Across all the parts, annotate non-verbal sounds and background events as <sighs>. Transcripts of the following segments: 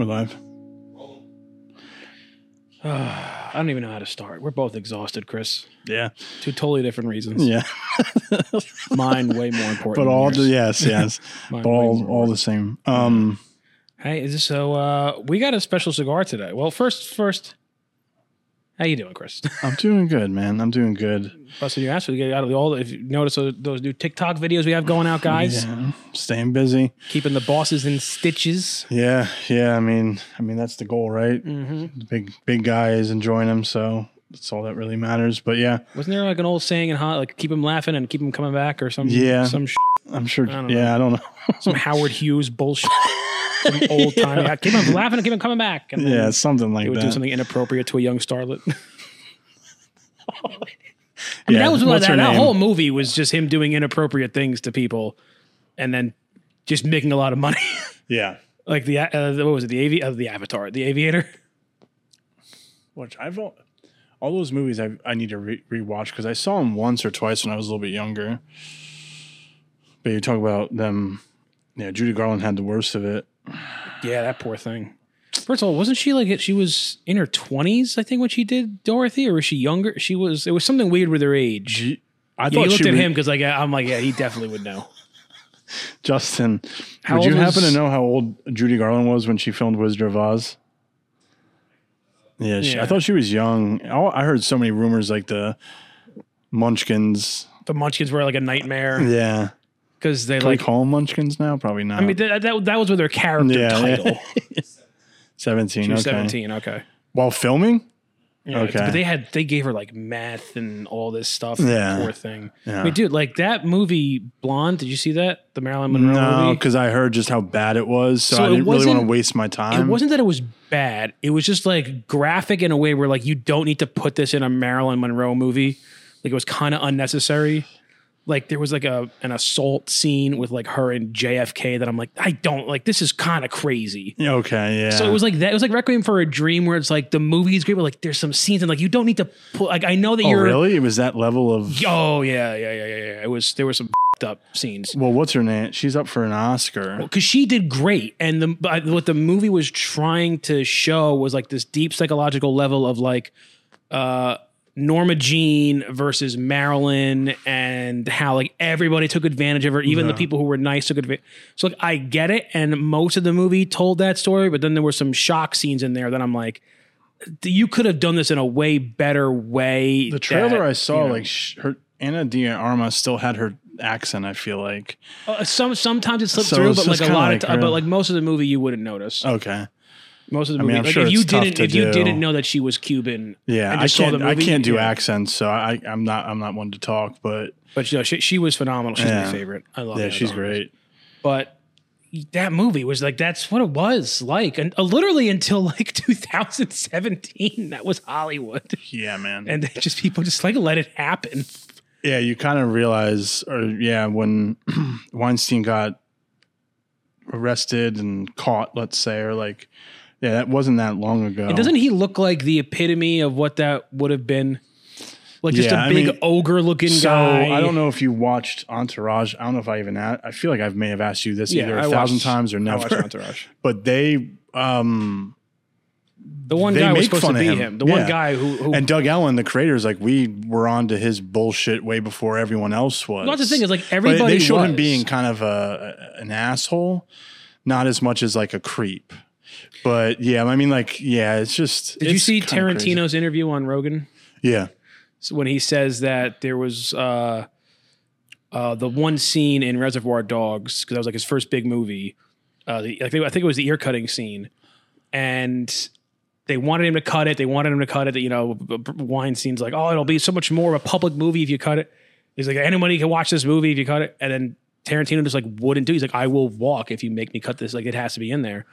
We're live. <sighs> I don't even know how to start. We're both exhausted, Chris. Yeah. Two totally different reasons. Yeah. <laughs> Mine way more important. but than all yours. the yes, <laughs> yes. But all all the same. Um Hey, is this so? Uh, we got a special cigar today. Well, first, first, how you doing, Chris? <laughs> I'm doing good, man. I'm doing good. Busting your ass to get out of the all. If you notice those, those new TikTok videos we have going out, guys, Yeah. Staying busy. keeping the bosses in stitches. Yeah, yeah. I mean, I mean that's the goal, right? Mm-hmm. The big big guy is enjoying them, so that's all that really matters. But yeah, Wasn't there like an old saying in hot, like keep him laughing and keep him coming back, or some Yeah. some sh- I'm sure. don't yeah, I don't know. some Howard Hughes bullshit, <laughs> some <laughs> old time. Keep him laughing and keep him coming back. And yeah, something like that. He would do something inappropriate to a young starlet. <laughs> I mean, Yeah, that was what that, that whole movie was just him doing inappropriate things to people, and then just making a lot of money. <laughs> Yeah. like the uh, what was it? The avi- uh, the Avatar, the Aviator. Which I've all, all those movies I I need to re- rewatch because I saw them once or twice when I was a little bit younger. But you talk about them. Yeah, Judy Garland had the worst of it. Yeah, that poor thing. First of all, wasn't she like she was in her twenties? I think when she did Dorothy, or was she younger? She was. It was something weird with her age. G- I Yeah, thought you looked at was- him because like I'm like yeah, he definitely would know. <laughs> Justin. How would you old happen was- to know how old Judy Garland was when she filmed Wizard of Oz? Yeah, she, I thought she was young. I heard so many rumors like the Munchkins. The Munchkins were like a nightmare Yeah, because they can like. we call them Munchkins now? Probably not. I mean, that, that, that was with their character Yeah, yeah. title. <laughs> seventeen. She was okay. 17. Okay. While filming. Yeah, Okay. But they had they gave her like meth and all this stuff. Yeah. Poor thing. Yeah. Wait, dude, like that movie Blonde. Did you see that? The Marilyn Monroe No, movie. because I heard just how bad it was, so, So I it didn't really want to wasn't- waste my time. It wasn't that it was bad. It was just like graphic in a way where like you don't need to put this in a Marilyn Monroe movie. Like it was kind of unnecessary. Like there was like a an assault scene with like her and JFK that I'm like I don't like. This is kind of crazy. okay, yeah. So it was like that. It was like Requiem for a Dream, where it's like the movie's great, but like there's some scenes and like you don't need to put. Like I know that oh, you're. really? It was that level of. Oh yeah, yeah, yeah, yeah, yeah. It was there were some fed up scenes Well, what's her name? She's up for an Oscar. because she did great, and the but what the movie was trying to show was like this deep psychological level of like uh Norma Jean versus Marilyn, and how like everybody took advantage of her, even the people who were nice took advantage. So like I get it, and most of the movie told that story, but then there were some shock scenes in there that I'm like. You could have done this in a way better way. The trailer that, I saw, you know, like sh- her Ana De Armas still had her accent. I feel like Uh, some sometimes it slipped So through, but like a lot like of time, her- but like most of the movie you wouldn't notice. okay. Most of the I mean, movie, I'm like sure if you it's tough didn't, to if you do. didn't know that she was Cuban, Yeah, and I just saw can't. the I movie, can't do yeah. accents, so I, I'm not. I'm not one to talk. But but you know, she, she was phenomenal. She's Yeah. my favorite. I love. Her. Yeah, Ana she's Armas. great. But that movie was like that's what it was like, and uh, literally until like <laughs> 2017, that was Hollywood, Yeah, man. and they just people just like let it happen. yeah, you kind of realize, or yeah, when <clears throat> Weinstein got arrested and caught, let's say, or like, yeah, that wasn't that long ago. And doesn't he look like the epitome of what that would have been? Like just Yeah, a I big mean, ogre looking so guy. I don't know if you watched Entourage. I don't know if I even. a- I feel like I may have asked you this Yeah, either I a thousand watched- times or I watched never. Entourage. <laughs> But they, um, The one They guy was make supposed fun to of be him. him. The one Yeah. guy who, who and Doug Ellin, the creator, is like, we were on to his bullshit way before everyone else was. Well, that's the thing is like But everybody they showed him was. being kind of a an asshole, not as much as like a creep. But yeah, I mean, like, yeah, it's just. Did you see kinda crazy. Tarantino's interview on Rogan? Yeah, So when he says that there was uh, uh, the one scene in Reservoir Dogs because that was like his first big movie. Uh, the, I think I think it was the ear cutting scene, and they wanted him to cut it. They wanted him to cut it. You know, Weinstein's like, "Oh, it'll be so much more of a public movie if you cut it." He's like, "Anybody can watch this movie if you cut it." And then Tarantino just like wouldn't do. He's like, "I will walk if you make me cut this. Like it has to be in there."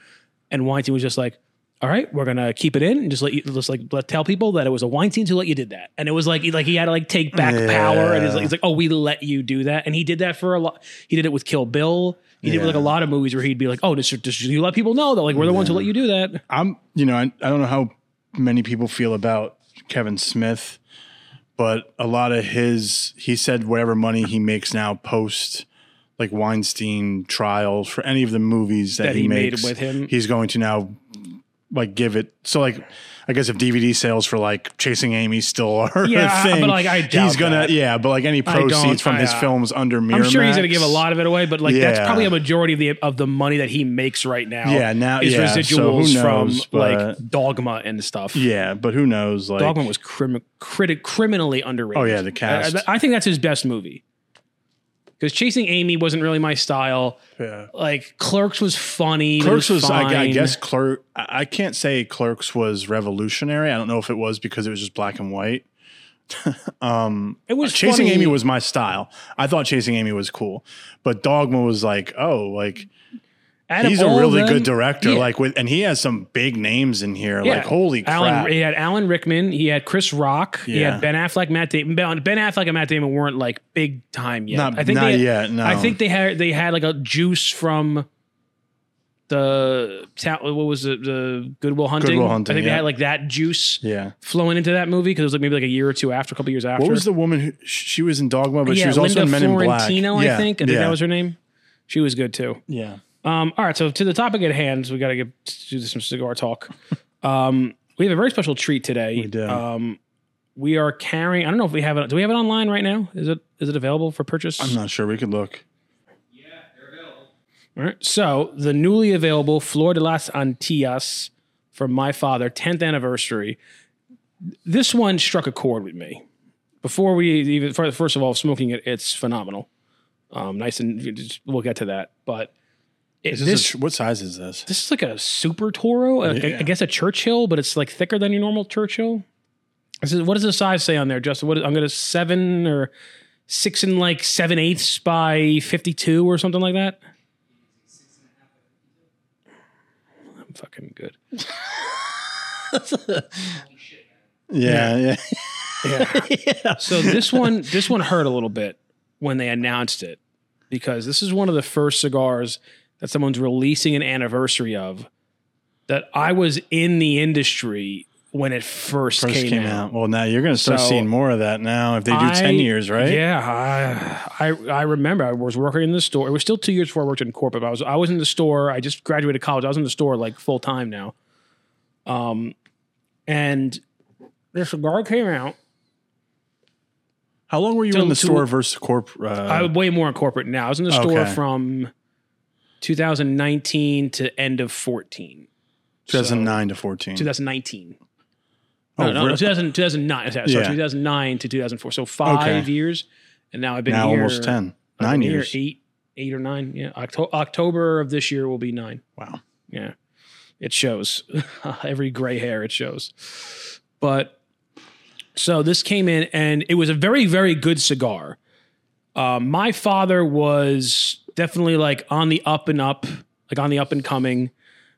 And Weinstein was just like, "All right, we're gonna keep it in and just let you just like let, tell people that it was a Weinstein who let you did that." And it was like he, like he had to like take back power, and he's like, he's like, "Oh, we let you do that," and he did that for a lot. He did it with Kill Bill. He did it with like a lot of movies where he'd be like, "Oh, just, just you let people know that like we're the ones who let you do that." I'm. You know, I, I don't know how many people feel about Kevin Smith, but a lot of his. He said whatever money he makes now post. Like Weinstein trials for any of the movies that, That he, he made makes with him? he's going to now like give it. So like, I guess if DVD sales for like Chasing Amy still are Yeah, a thing, but, like, I doubt he's gonna that. yeah, but like any proceeds from I, his uh, films under Miramax, I'm sure he's to give a lot of it away, but like that's probably a majority of the of the money that he makes right now. Yeah, now- is yeah, so residuals who knows, from like Dogma and stuff. Yeah, but who knows? Like, Dogma was crim- criti- criminally underrated. Oh, yeah, the cast. I, I think that's his best movie. Because Chasing Amy wasn't really my style. yeah. Like Clerks was funny. Clerks was, I, I guess, Clerk. I I can't say Clerks was revolutionary. I don't know if it was because it was just black and white. <laughs> um, it was Chasing funny. Amy was my style. I thought Chasing Amy was cool, but Dogma was like, oh, like Out he's a really them- good director. Yeah. Like with, and he has some big names in here. Yeah. Like holy crap! Alan, he had Alan Rickman. He had Chris Rock. He had Ben Affleck, Matt Damon. Ben Ben Affleck and Matt Damon weren't like big time yet. Not- I think not they had, yet, no. I think they had they had like a juice from the what was it the Goodwill Hunting. Good Will Hunting, I think they had like that juice yeah. flowing into that movie because it was like maybe like a year or two after, a couple years after. What was the woman who she was in Dogma, but yeah, she was also in Men in Black. Fiorentino, Yeah, I think. I think yeah. that was her name. She was good too. Yeah. Um, all right, so to the topic at hand, we got to get do some cigar talk. <laughs> um, we have a very special treat today. We do. Um, we are carrying. I don't know if we have it. Do we have it online right now? Is it is it available for purchase? I'm not sure. We could look. Yeah, they're available. All right. So the newly available Flor de las Antillas from my father, 10th anniversary. This one struck a chord with me. Before we even first of all, smoking it, it's phenomenal. Um, nice and we'll get to that. But it, Is this, this a, what size is this? this is like a super Toro. Like, I- Yeah. I guess a Churchill, but it's like thicker than your normal Churchill. This is, what does the size say on there, Justin? What is, I'm going to seven or six and like seven eighths by 52 or something like that. I'm fucking good. <laughs> Yeah, yeah. <laughs> Yeah. So this one, this one hurt a little bit when they announced it because this is one of the first cigars that someone's releasing an anniversary of that I was in the industry when it first, First came, came, out. out. Well, now you're going to start So, seeing more of that now if they do I- 10 years, right? Yeah, I, I I remember I was working in the store. It was still two years before I worked in corporate. But I was I was in the store. I just graduated college. I was in the store like full time now. Um, and the cigar came out. How long were you To- in the to- store versus corp? Uh, I'm way more in corporate now. I was in the store Okay. from 2019 to end of 14. 2009 to 14. 2019. Oh, No, no, no, 2000, 2009. Sorry, Yeah. 2009 to 2004. So five Okay. years, and now I've been now here almost 10. I've Nine years. eight, eight or nine. Yeah, Octo- October of this year will be nine. Wow. Yeah, it shows <laughs> every gray hair. It shows. But so this came in, and it was a very, very good cigar. Um, my father was definitely like on the up and up, like on the up and coming.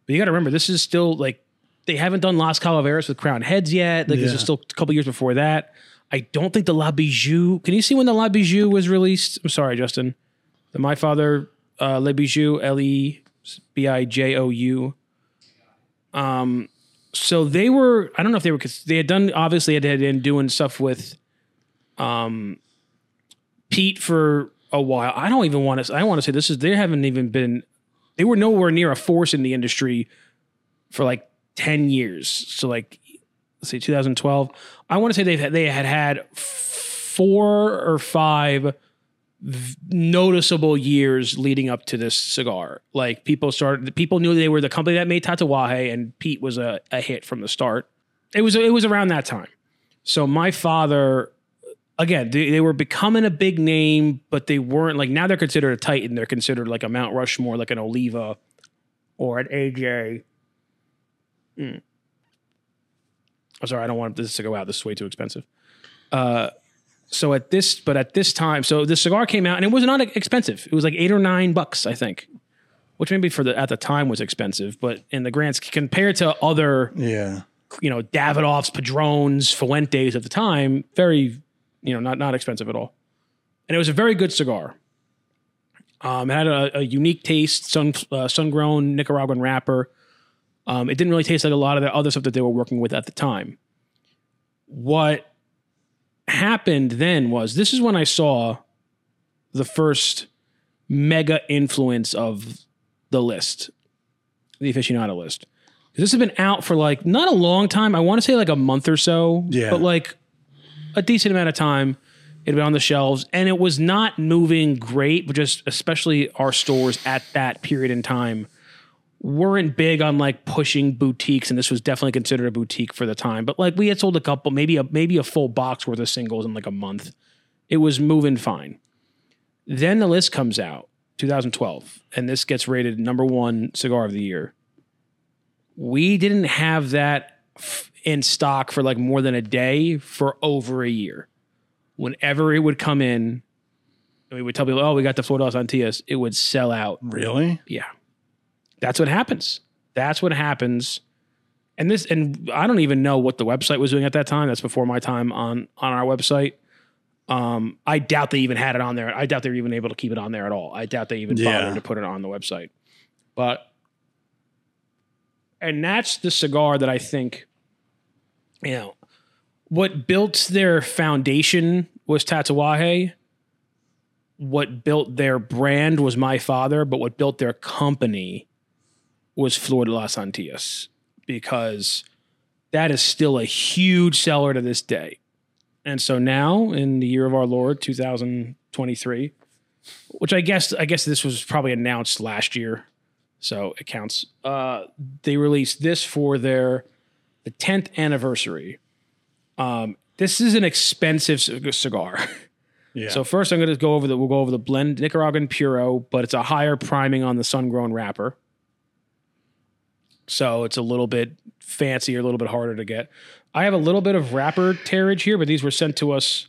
But you got to remember, this is still like they haven't done Las Calaveras with Crown Heads yet. Like this is still a couple years before that. I don't think the La Bijou. Can you see when the La Bijou was released? I'm sorry, Justin. The My Father uh, Le Bijou, L E B I J O U. Um, so they were. I don't know if they were because They had done. Obviously, they had been doing stuff with, um, Pete for a while. I don't even want to. I want to say this is. They haven't even been. They were nowhere near a force in the industry for like ten years. So like, let's say 2012. I want to say they've they had had four or five noticeable years leading up to this cigar. Like people started, people knew they were the company that made Tatuaje, and Pete was a, a hit from the start. It was it was around that time. So my father, again, they, they were becoming a big name, but they weren't like now they're considered a Titan. They're considered like a Mount Rushmore, like an Oliva or an AJ. Mm. I'm sorry, I don't want this to go out. This is way too expensive. Uh, so at this, but at this time, so the cigar came out and it was not expensive. It was like eight or nine bucks, I think, which maybe for the at the time was expensive, but in the grants compared to other, Yeah. you know, Davidoffs, Padrones, Fuentes at the time, very, you know, not not expensive at all. And it was a very good cigar. Um, it had a, a unique taste, sun uh, sun grown Nicaraguan wrapper. Um, it didn't really taste like a lot of the other stuff that they were working with at the time. What happened then was this is when I saw the first mega influence of the list, the aficionado list. This has been out for like not a long time. I want to say like a month or so. Yeah. But like a decent amount of time. It had been on the shelves and it was not moving great, but just especially our stores at that period in time weren't big on like pushing boutiques, and this was definitely considered a boutique for the time. But like we had sold a couple, maybe a maybe a full box worth of singles in like a month. It was moving fine. Then the list comes out, 2012, and this gets rated number one cigar of the year. We didn't have that f- in stock for like more than a day for over a year. Whenever it would come in, and we would tell people, "Oh, we got the Flor de las Antillas," it would sell out Really? yeah. That's what happens. That's what happens. And this and I don't even know what the website was doing at that time. That's before my time on on our website. Um, I doubt they even had it on there. I doubt they were even able to keep it on there at all. I doubt they even Yeah. bothered to put it on the website. But and that's the cigar that I think, you know, what built their foundation was Tatuaje what built their brand was my father, but what built their company was Flor de las Antillas because that is still a huge seller to this day. And so now in the year of our Lord 2023, which I guess I guess this was probably announced last year, so it counts. Uh, they released this for their the 10th anniversary. Um, this is an expensive c- cigar. <laughs> Yeah. So first, I'm going to go over the we'll go over the blend Nicaraguan Puro, but it's a higher priming on the sun grown wrapper. So it's a little bit fancier, a little bit harder to get. I have a little bit of wrapper tearage here, but these were sent to us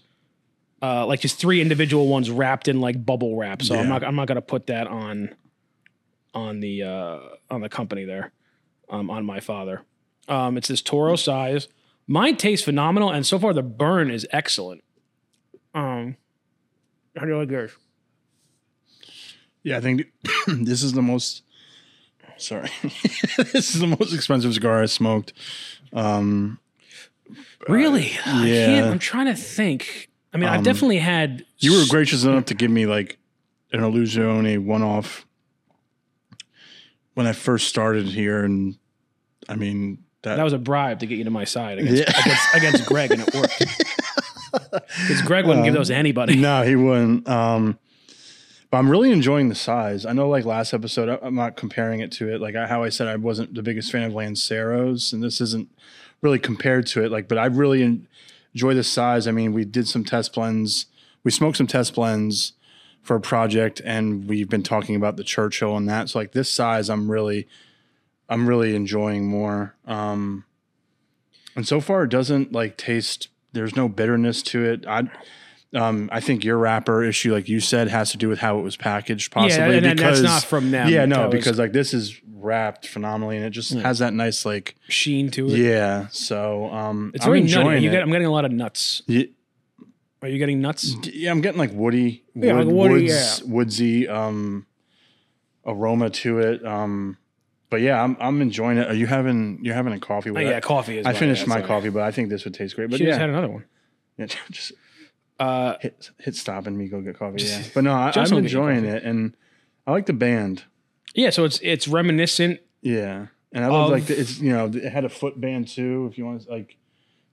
uh, like just three individual ones wrapped in like bubble wrap. So I'm not I'm not going to put that on on the uh, on the company there um, on my father. Um, it's this Toro size. Mine tastes phenomenal, and so far the burn is excellent. Um, how do you like yours? Yeah, I think <clears throat> this is the most. Sorry, <laughs> this is the most expensive cigar I smoked. Um, Really? I yeah. can't. I'm trying to think. I mean, I've Um, definitely had. you were gracious enough to give me like an Illusione one-off when I first started here, and I mean that, That was a bribe to get you to my side against Yeah. against, against Greg, and it worked. <laughs> Because Greg wouldn't give those to anybody. no, he wouldn't. Um, but I'm really enjoying the size. I know, like last episode, I- I'm not comparing it to it. Like I- how I said, I wasn't the biggest fan of Lanceros, and this isn't really compared to it. Like, but I really en- enjoy the size. I mean, we did some test blends. We smoked some test blends for a project, and we've been talking about the Churchill and that. So, like this size, I'm really, I'm really enjoying more. Um, and so far, it doesn't like taste. There's no bitterness to it. I, um, I think your wrapper issue, like you said, has to do with how it was packaged, possibly. yeah, and, and because that's not from them. yeah, no, was because like this is wrapped phenomenally, and it just has that nice like sheen to it. yeah. So um, It's I'm very enjoying nutty. It. get, I'm getting a lot of nuts. yeah, Are you getting nuts? yeah, I'm getting like woody, Yeah, wood, like woody, woods, woodsy um, aroma to it. Um, but yeah, I'm I'm enjoying it. Are you having you're having a coffee Oh, yeah, it? coffee is. I well, finished yeah, my sorry. coffee, but I think this would taste great. But She yeah, just had another one. yeah, <laughs> just Uh, hit hit stop and me go get coffee. Yeah, but no, I, Just I'm don't get you enjoying it, and I like the band. yeah, so it's it's reminiscent. Yeah, and I love Of- like the, it's you know it had a foot band too. If you want like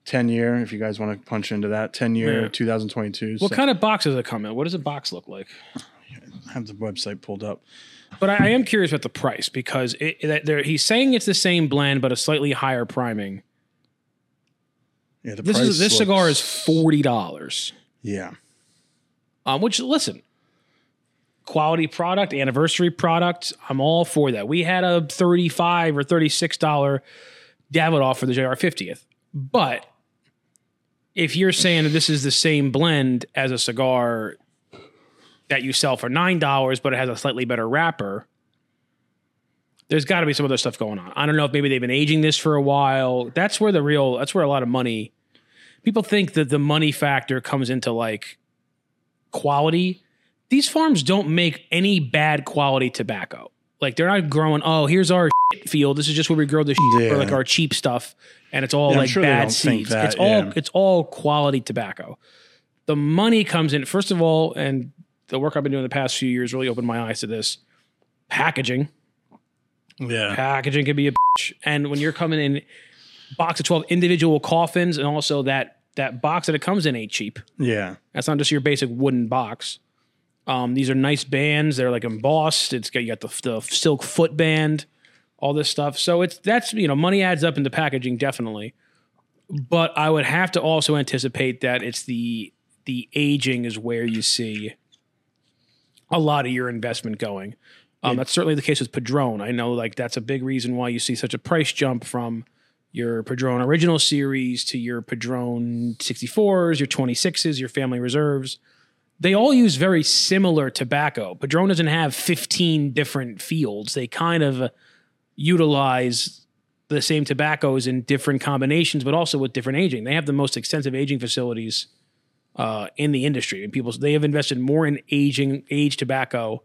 ten year, if you guys want to punch into that ten year, Yeah. 2022. What so kind of box does it come in? What does a box look like? I have the website pulled up. But I, I am curious about the price because it, that there, he's saying it's the same blend but a slightly higher priming. Yeah, the This price is this cigar is forty dollars. yeah. Um, which listen, quality product, anniversary product. I'm all for that. We had a thirty-five or thirty-six dollar Davidoff for the JR fiftieth, but if you're saying that this is the same blend as a cigar that you sell for nine dollars, but it has a slightly better wrapper. There's got to be some other stuff going on. I don't know if maybe they've been aging this for a while. That's where the real. That's where a lot of money. People think that the money factor comes into like quality. These farms don't make any bad quality tobacco. Like they're not growing. Oh, here's our shit field. This is just where we grow the shit, Yeah. or like our cheap stuff, and it's all Yeah, like sure bad seeds. that, it's all it's all quality tobacco. The money comes in first of all, and the work I've been doing the past few years really opened my eyes to this. Packaging. Yeah. Packaging can be a bitch. And when you're coming in box of 12 individual coffins and also that that box that it comes in ain't cheap. Yeah. That's not just your basic wooden box. Um, these are nice bands. They're like embossed. It's got you got the, the silk foot band, all this stuff. So it's that's you know money adds up into packaging definitely. But I would have to also anticipate that it's the the aging is where you see a lot of your investment going. Um, That's certainly the case with Padron. I know like that's a big reason why you see such a price jump from your Padron original series to your Padron 64s, your 26s, your family reserves. They all use very similar tobacco. Padron doesn't have 15 different fields. They kind of utilize the same tobaccos in different combinations, but also with different aging. They have the most extensive aging facilities uh, in the industry, and people they have invested more in aging aged tobacco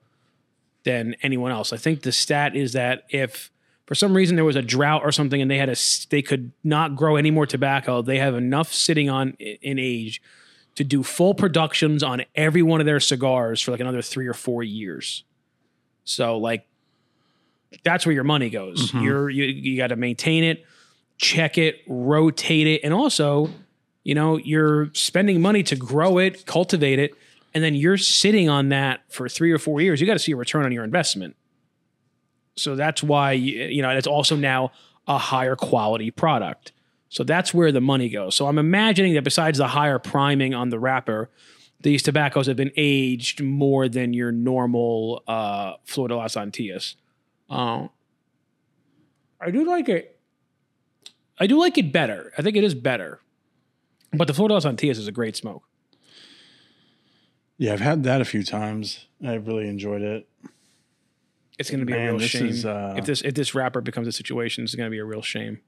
than anyone else. I think the stat is that if for some reason there was a drought or something and they had a they could not grow any more tobacco, they have enough sitting on in age to do full productions on every one of their cigars for like another 3 or 4 years. So like that's where your money goes. You're you you got to maintain it, check it, rotate it, and also, you know, you're spending money to grow it, cultivate it, and then you're sitting on that for three or four years. You got to see a return on your investment. So that's why you know it's also now a higher quality product. So that's where the money goes. So I'm imagining that besides the higher priming on the wrapper, these tobaccos have been aged more than your normal uh, Flor de las Antillas. Um, I do like it. I do like it better. I think it is better. But the Flor de las Antillas is a great smoke. Yeah, I've had that a few times. I've really enjoyed it. It's going to be a real shame is, uh, if this if this wrapper becomes a situation. It's going to be a real shame.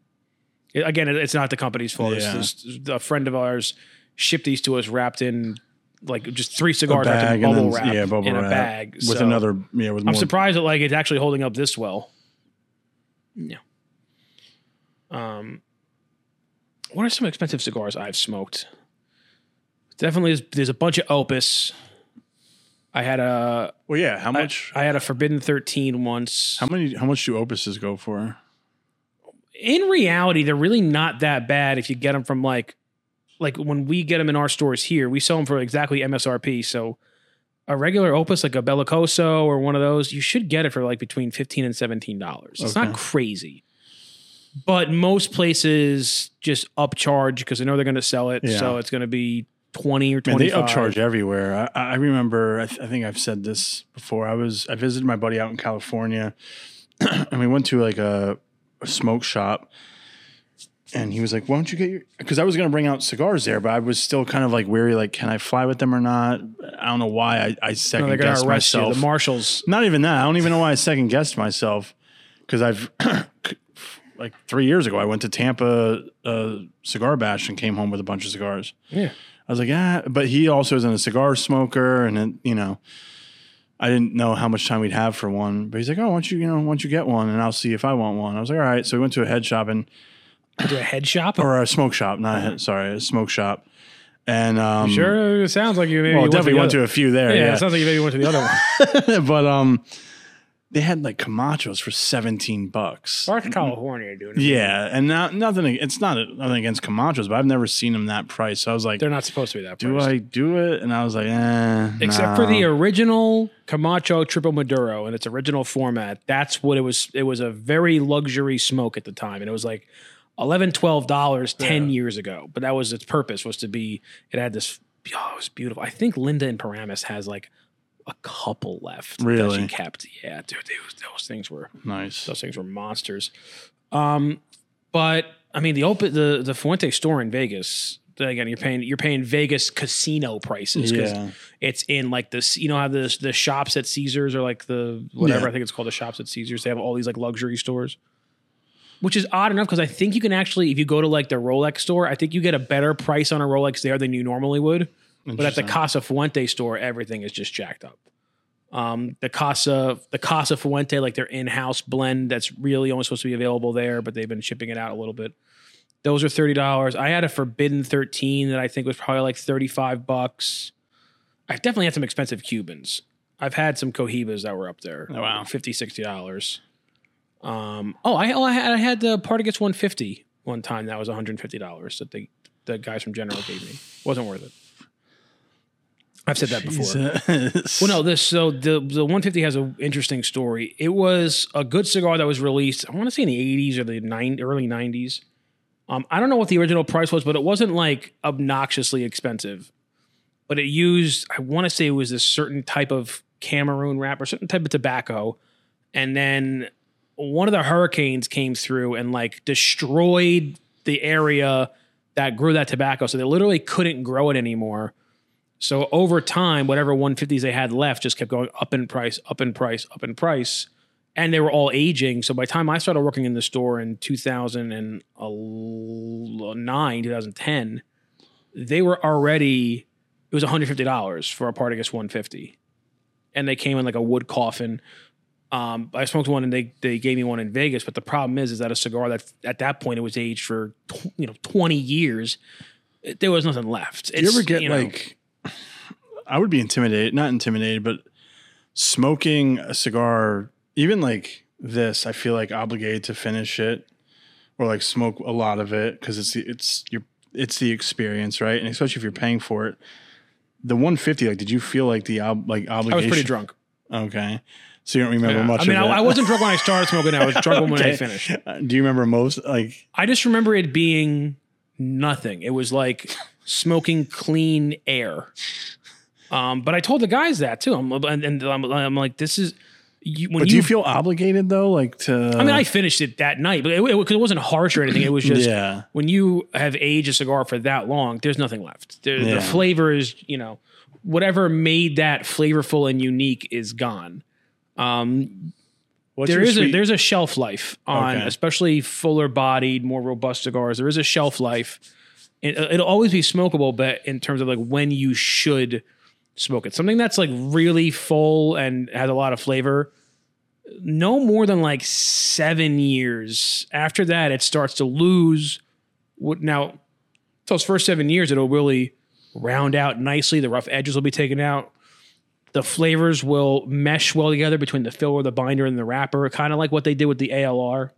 It- again, it- it's not the company's fault. It's Yeah. just a friend of ours shipped these to us wrapped in like just three cigars wrapped in bubble then- wrap yeah, bubble in a bag with So another yeah with I'm surprised that like it's actually holding up this well. Yeah. Um, what are some expensive cigars I've smoked? Definitely, there's, there's a bunch of Opus. I had a Well, yeah. How much? I had a Forbidden Thirteen once. how many? How much do opuses go for? in reality, they're really not that bad if you get them from like, like when we get them in our stores here, we sell them for exactly MSRP. So a regular Opus, like a Bellicoso or one of those, you should get it for like between fifteen and seventeen dollars. It's not Okay. crazy, but most places just upcharge because they know they're going to sell it, Yeah. so it's going to be twenty or twenty. they upcharge everywhere. I, I remember. I, th- I think I've said this before. I was I visited my buddy out in California, <clears throat> and we went to like a, a smoke shop, and he was like, "Why don't you get your?" Because I was gonna bring out cigars there, but I was still kind of like weary. Like, can I fly with them or not? I don't know why I, I second going guessed to arrest you. myself. The marshals. Not even that. I don't even know why I second guessed myself because I've <clears throat> like three years ago I went to Tampa uh, cigar bash and came home with a bunch of cigars. Yeah. I was like, ah, but he also isn't a cigar smoker, and it, you know, I didn't know how much time we'd have for one. But he's like, oh, why don't you, you know, why don't you get one, and I'll see if I want one. I was like, all right. So we went to a head shop and To a head shop. or a smoke shop, not a head, sorry, a smoke shop, and um, Sure, it sounds like you maybe well, went to definitely went to a few there. Yeah, Yeah, it sounds like you maybe went to the other <laughs> one. but um, they had like Camachos for seventeen bucks. Park California, dude. Yeah, and not nothing. It's not nothing against Camachos, but I've never seen them that price. So I was like, They're not supposed to be that. do. I do it? And I was like, eh, Except for the original Camacho Triple Maduro in its original format. That's what it was. It was a very luxury smoke at the time, and it was like 11 12 dollars ten years ago. But that was its purpose was to be. It had this. Oh, it was beautiful. I think Linda in Paramus has like a couple left that Really? she kept. Yeah, dude, those, those things were nice. those things were monsters. Um, but I mean, the open the the Fuente store in Vegas. Again, you're paying you're paying Vegas casino prices because Yeah. it's in like this. You know how the the shops at Caesars are like the whatever Yeah. I think it's called the shops at Caesars. They have all these like luxury stores, which is odd enough because I think you can actually if you go to like the Rolex store, I think you get a better price on a Rolex there than you normally would. But at the Casa Fuente store, everything is just jacked up. Um, the Casa, the Casa Fuente, like their in-house blend, that's really only supposed to be available there, but they've been shipping it out a little bit. Those are thirty dollars. I had a Forbidden Thirteen that I think was probably like thirty-five bucks. I've definitely had some expensive Cubans. I've had some Cohibas that were up there. Oh, wow. 50 dollars. Um, oh, I, oh, I had I had the Partagas 150 one time. That was 150 dollars that the the guys from General gave me. Wasn't worth it. I've said that before. Well, no, this so the the 150 has an interesting story. It was a good cigar that was released. I want to say in the 80s or the nine early 90s. Um, I don't know what the original price was, but it wasn't like obnoxiously expensive. But it used, I want to say it was a certain type of Cameroon wrap or certain type of tobacco, and then one of the hurricanes came through and like destroyed the area that grew that tobacco, so they literally couldn't grow it anymore. So over time, whatever 150s they had left just kept going up in price, up in price, up in price. And they were all aging. So by the time I started working in the store in 2009, 2010, they were already, it was $150 for a Partagas 150. And they came in like a wood coffin. Um, I smoked one and they, they gave me one in Vegas. But the problem is, is that a cigar that at that point it was aged for, tw- you know, 20 years, there was nothing left. Do you ever get know, like? I would be intimidated, not intimidated, but smoking a cigar, even like this, I feel like obligated to finish it, or like smoke a lot of it because it's the, it's your it's the experience, right? And especially if you're paying for it. The 150, like, did you feel like the ob, like obligation? I was pretty drunk. Okay, so you don't remember Yeah. much. I mean, I. I wasn't drunk when I started smoking. I was drunk when I finished. Uh, Do you remember most? Like, I just remember it being nothing. It was like smoking clean air. Um, but I told the guys that too. I'm, and, and I'm, I'm like, this is you, when but you. do you feel obligated though? Like to? I mean, I finished it that night, but it, it, it wasn't harsh or anything. It was <laughs> just yeah. when you have aged a cigar for that long, there's nothing left. The, Yeah. the flavor is, you know, whatever made that flavorful and unique is gone. Um, What's there is a there's a shelf life on Okay. especially fuller bodied, more robust cigars. There is a shelf life. It, it'll always be smokable, but in terms of like when you should smoke it, something that's like really full and has a lot of flavor. No more than like seven years. After that, it starts to lose. What now? Those first seven years, it'll really round out nicely. The rough edges will be taken out the flavors will mesh well together between the filler, the binder, and the wrapper, kind of like what they did with the ALR.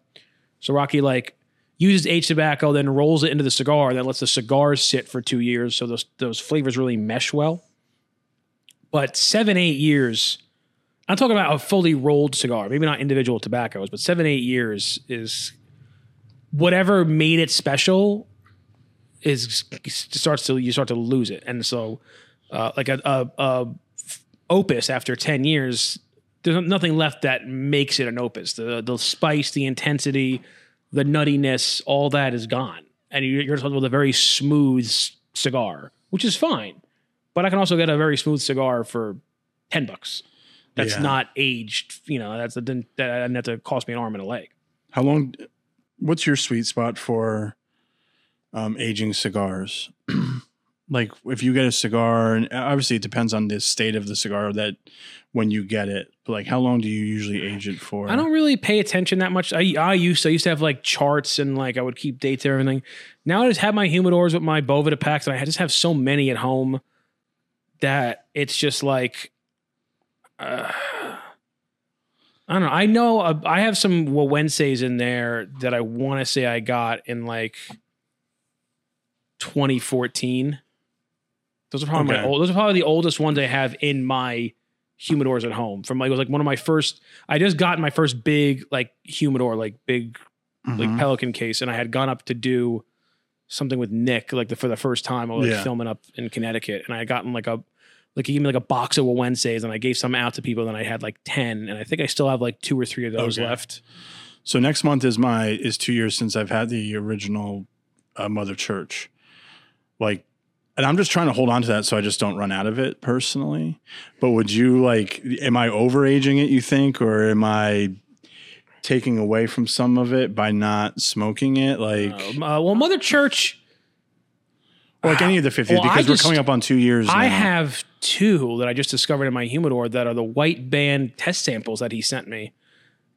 So Rocky like uses H tobacco, then rolls it into the cigar, then lets the cigar sit for two years, so those those flavors really mesh well. But seven eight years, I'm talking about a fully rolled cigar, maybe not individual tobaccos, but seven eight years is whatever made it special is starts to you start to lose it, and so uh, like a, a, a opus after 10 years there's nothing left that makes it an opus. The the spice the intensity the nuttiness all that is gone. And you're, you're talking with a very smooth cigar which is fine but i can also get a very smooth cigar for 10 bucks that's Yeah. Not aged. You know, that's a, that didn't have to cost me an arm and a leg. How long? What's your sweet spot for um, aging cigars? <clears throat> like, if you get a cigar, and obviously it depends on the state of the cigar that when you get it. But like, how long do you usually age it for? I don't really pay attention that much. I I used to, I used to have like charts and like I would keep dates and everything. Now I just have my humidors with my Boveda packs, and I just have so many at home that it's just like uh, I don't know. I know uh, I have some Wednesdays in there that I want to say I got in like 2014. Those are probably my old. Those are probably the oldest ones I have in my humidors at home. From like it was like one of my first. I just got my first big like humidor, like big like Mhm. Pelican case, and I had gone up to do something with Nick like the, for the first time. I was like, Yeah. filming up in Connecticut, and I had gotten like a like he gave me like a box of Wednesdays, and I gave some out to people. And I had like ten, and I think I still have like two or three of those Okay. left. So next month is my is two years since I've had the original uh, Mother Church. Like, and I'm just trying to hold on to that so I just don't run out of it personally. But would you like? Am I overaging it? You think, or am I taking away from some of it by not smoking it? Like, Um, uh, well, Mother Church, or like any of the 50s Well, I because we're just- coming up on two years. I now. have two that I just discovered in my humidor that are the white band test samples that he sent me,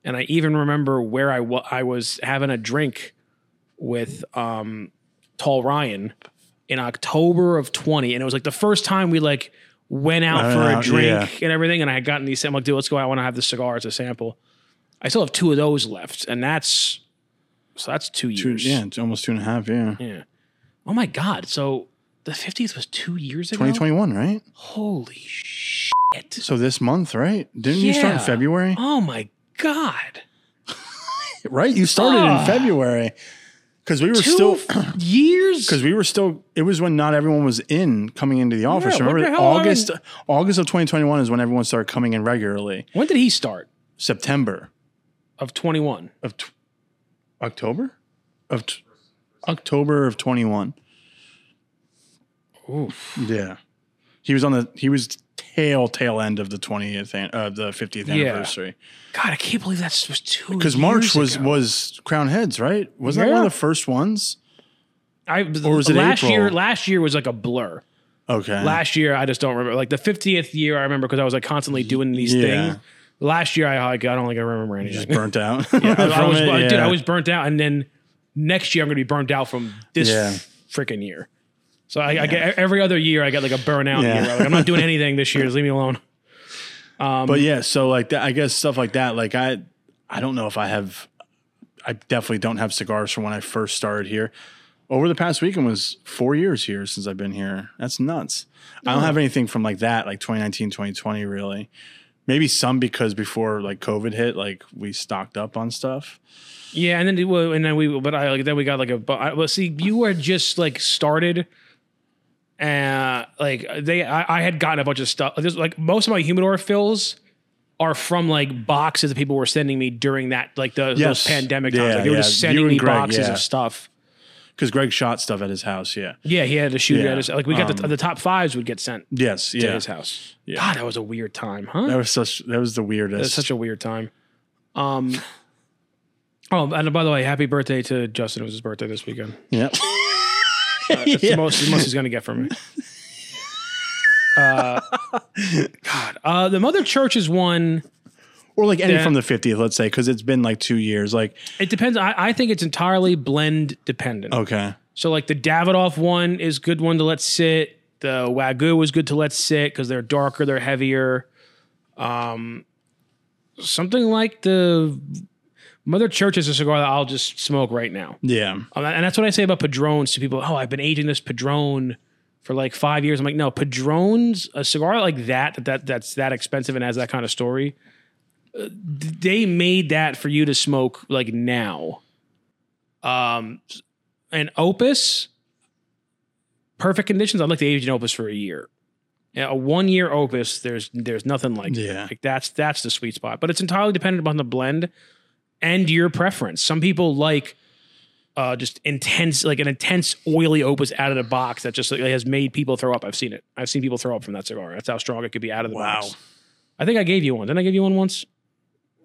and I even remember where I wa- I was having a drink with um, Tall Ryan in October of twenty, and it was like the first time we like went out for a drink yeah. and everything, and I had gotten these. I'm like, dude, let's go. out. I want to have this cigar as a sample. I still have two of those left, and that's so that's two Two, years. yeah, it's almost two and a half. Yeah, Yeah. Oh my god! So the fiftieth was two years ago. 2021, right? Holy shit! So this month, right? Didn't you start in February? Oh my god! <laughs> Right, you started Ah. in February because we were Two still years. <clears throat> because we were still. It was when not everyone was in coming into the office. Yeah, Remember, August August of 2021 is when everyone started coming in regularly. when did he start? September Of twenty one. of t- October of t- October of 21. Oof. Yeah, he was on the he was tail tail end of the 20th an- uh, the 50th Yeah. anniversary God, I can't believe that was two. because March was ago. was Crown Heads, right? Wasn't that one of the first ones? I or was it last April? year? Last year was like a blur. Okay, Last year, I just don't remember. Like the fiftieth year, I remember because I was like constantly doing these Yeah. things. Last year, I I don't think I remember anything. just burnt out. <laughs> I, I was, it, uh, dude. I was burnt out, and then next year I'm going to be burnt out from this Yeah. freaking year. So I, I get every other year I get like a burnout Yeah. year. Like, I'm not doing <laughs> anything this year. Just leave me alone. Um, but yeah, so like that, I guess stuff like that. Like I, I don't know if I have. I definitely don't have cigars from when I first started here. Over the past weekend was four years here since I've been here. That's nuts. I don't have anything from like that, like 2019, 2020, really. Maybe some because before like COVID hit, like we stocked up on stuff. Yeah, and then well, and then we, but I like then we got like a. But I, well, see, you were just like started, and like they, I, I had gotten a bunch of stuff. There's like most of my humidor fills are from like boxes that people were sending me during that like the Yes. those pandemic times. Yeah, Like they were yeah. just sending me Greg, boxes yeah. of stuff. Because Greg shot stuff at his house. Yeah. Yeah, he had to shoot. Yeah. at his- like we got the, Um, the top fives would get sent Yes. to Yeah. his house. Yeah. God, that was a weird time, huh? That was such. That was the weirdest. That's such a weird time. Um. <laughs> Oh, and by the way, happy birthday to Justin. It was his birthday this weekend. yeah. <laughs> That's the <laughs> most, the most he's gonna get from me. Uh, God, uh, the Mother Church is one. Or like any Yeah. from the 50th, let's say, because it's been like two years. Like, It depends. I, I think it's entirely blend dependent. okay. So like the Davidoff one is good one to let sit. The Wagyu was good to let sit because they're darker, they're heavier. Um, something like the Mother Church is a cigar that I'll just smoke right now. Yeah. Um, and that's what I say about Padrones to people. Oh, I've been aging this Padrone for like five years. I'm like, no, Padrones, a cigar like that, that, that that's that expensive and has that kind of story. They made that for you to smoke like now. Um, and Opus, perfect conditions. I'd like to age an Opus for a year. Yeah, a one year Opus, there's there's nothing like that. Like that's that's the sweet spot. But it's entirely dependent upon the blend and your preference. Some people like uh, just intense, like an intense oily opus out of the box that just like, has made people throw up. I've seen it. I've seen people throw up from that cigar. That's how strong it could be out of the Wow. box. I think I gave you one. Didn't I give you one once?